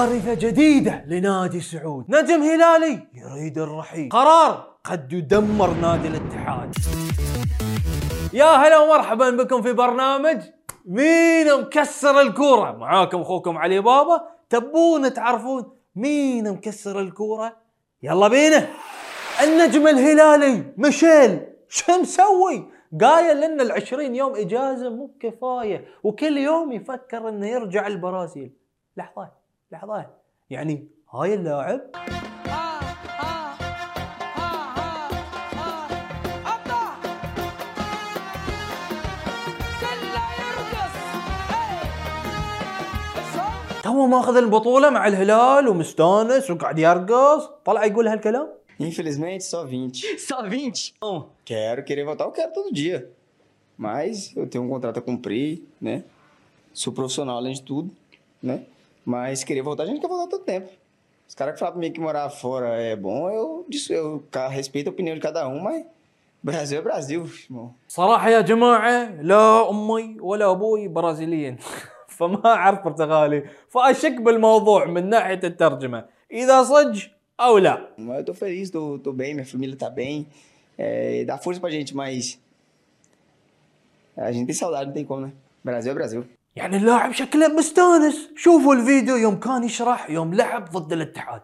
كارثة جديدة لنادي سعود. نجم هلالي. يريد الرحيل. قرار. قد يدمر نادي الاتحاد. يا هلا ومرحبا بكم في برنامج مين مكسر الكورة. معاكم أخوكم علي بابا. تبون تعرفون مين مكسر الكورة؟ يلا بينا. النجم الهلالي ميشيل. شو مسوي؟ قايل لنا العشرين يوم إجازة مو بكفاية وكل يوم يفكر إنه يرجع البرازيل. لحظة. لحظة يعني هاي اللاعب تو ماخذ البطولة مع الهلال ومستانس وقاعد يرقص طلع يقول هالكلام Infelizmente, só 20. Só 20? Bom, Quero, querer voltar, eu quero todo dia. Mas eu tenho um contrato a cumprir, né? Sou profissional além de tudo, né? Mas querer voltar, a gente quer voltar todo tempo. Os caras que falam pra mim que morar fora é bom, eu, disso- eu ca- respeito a opinião de cada um, mas Brasil é Brasil, irmão. صراحة يا جماعة لا أمي ولا أبوي برازيليين فما أعرف برتغالي فأشك بالموضوع من ناحية الترجمة إذا صج أو لا Mas eu tô feliz, tô, tô bem, minha família tá bem. É, dá força pra gente, mas. A gente tem saudade, não tem como, né? Brasil é Brasil. يعني اللاعب شكله مستانس. شوفوا الفيديو يوم كان يشرح يوم لعب ضد الاتحاد.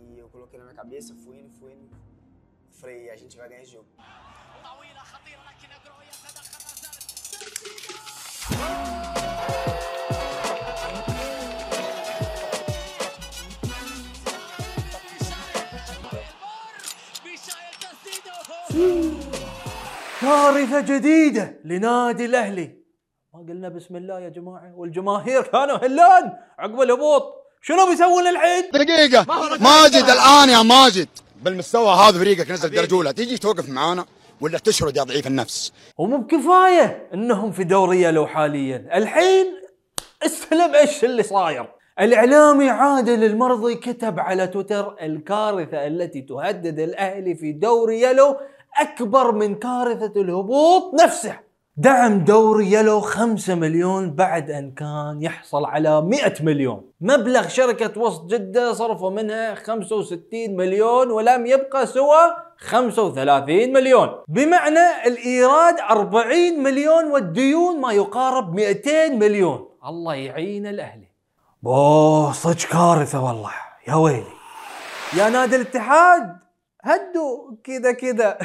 تسديده كارثة جديدة لنادي الأهلي. قلنا بسم الله يا جماعة والجماهير كانوا هلان عقب الهبوط. شنو بيسوون الحين؟ دقيقة. ماجد الآن يا ماجد. بالمستوى هذا فريقك نزل درجة أولى تيجي توقف معانا ولا تشرد يا ضعيف النفس؟ ومو بكفاية إنهم في دوري يلو حاليا. الحين استلم إيش اللي صاير. الإعلامي عادل المرضي كتب على تويتر الكارثة التي تهدد الأهلي في دوري يلو أكبر من كارثة الهبوط نفسه دعم دوري يلو 5 مليون بعد أن كان يحصل على 100 مليون. مبلغ شركة وسط جدة صرفوا منها 65 مليون ولم يبقى سوى 35 مليون. بمعنى الإيراد 40 مليون والديون ما يقارب 200 مليون. الله يعين الأهلي بوه صدق كارثة والله. يا ويلي. يا نادي الاتحاد هدوا كذا كذا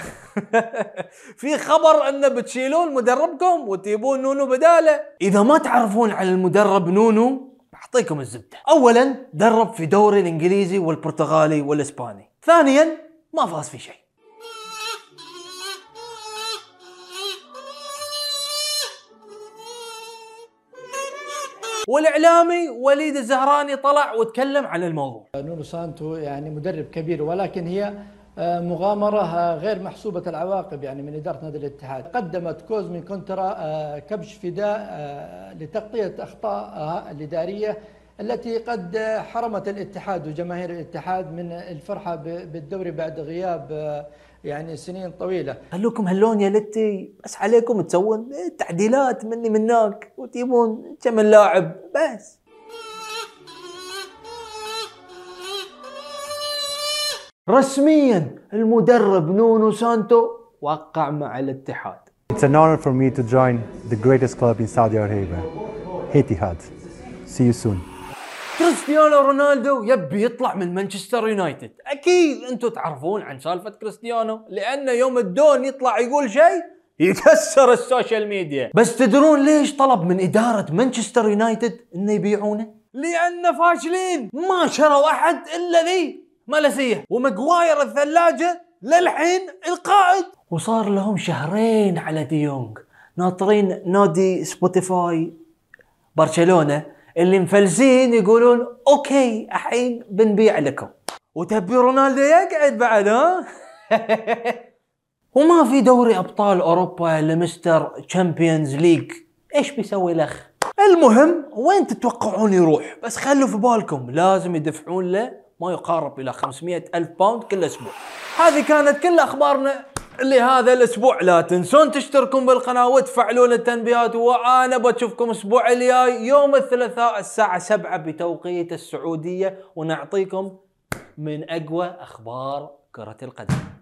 في خبر ان بتشيلون مدربكم وتجيبون نونو بدالة. إذا ما تعرفون على المدرب نونو بعطيكم الزبدة. اولا درب في دوري الإنجليزي والبرتغالي والإسباني. ثانيا ما فاز في شيء. والإعلامي وليد الزهراني طلع وتكلم عن الموضوع. نونو سانتو يعني مدرب كبير ولكن هي مغامرة آه، غير محسوبة العواقب يعني من إدارة نادي الاتحاد. قدمت كوزمي كونترا آه، كبش فداء آه، لتغطية أخطائها الإدارية التي قد حرمت الاتحاد وجماهير الاتحاد من الفرحة بالدوري بعد غياب يعني سنين طويلة. خلوكم هاللون يا الإتي بس عليكم تسوون تعديلات مني مناك وتجيبون كم لاعب بس. رسميا المدرب نونو سانتو وقع مع الاتحاد. It's an honor for me to join the greatest club in Saudi Arabia, Etihad. See you soon. كريستيانو رونالدو يبي يطلع من مانشستر يونايتد. أكيد أنتم تعرفون عن سالفة كريستيانو لأن يوم الدون يطلع يقول شيء يكسر ال social media. بس تدرون ليش طلب من إدارة مانشستر يونايتد إنه يبيعونه؟ لأن فاشلين ما شروا أحد إلا ذي. مالاسيا وماغواير الثلاجة للحين القائد. وصار لهم شهرين على دي يونج ناطرين نادي سبوتيفاي برشلونة اللي مفلسين يقولون okay الحين بنبيع لكم. وتبي رونالدو يقعد بعد ها؟ وما في دوري أبطال أوروبا ل Mr Champions League إيش بيسوي الأخ؟ المهم وين تتوقعون يروح؟ بس خلوا في بالكم لازم يدفعون له ما يقارب إلى 500 ألف pound كل أسبوع. هذه كانت كل أخبارنا لهذا الأسبوع. لا تنسون تشتركون بالقناة وتفعلون التنبيهات وأنا بشوفكم الأسبوع الجاي يوم الثلاثاء الساعة 7 بتوقيت السعودية ونعطيكم من أقوى أخبار كرة القدم.